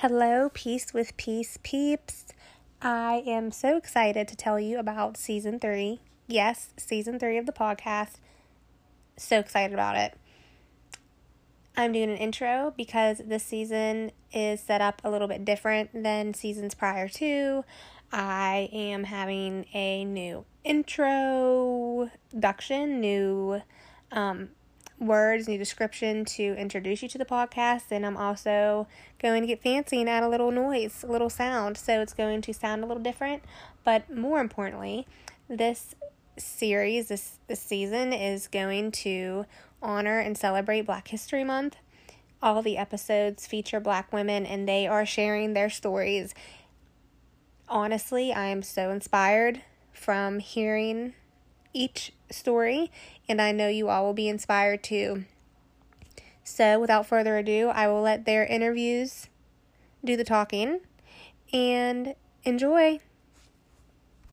Hello, Peace with Peace peeps. I am so excited to tell you about season three. Yes, season three of the podcast. So excited about it. I'm doing an intro because this season is set up a little bit different than seasons prior to. I am having a new introduction, new um, words, new description to introduce you to the podcast. And I'm also going to get fancy and add a little noise, a little sound. So it's going to sound a little different. But more importantly, this series, this, this season is going to honor and celebrate Black History Month. All the episodes feature black women and they are sharing their stories. Honestly, I am so inspired from hearing each story, and I know you all will be inspired too. So, without further ado, I will let their interviews do the talking and enjoy.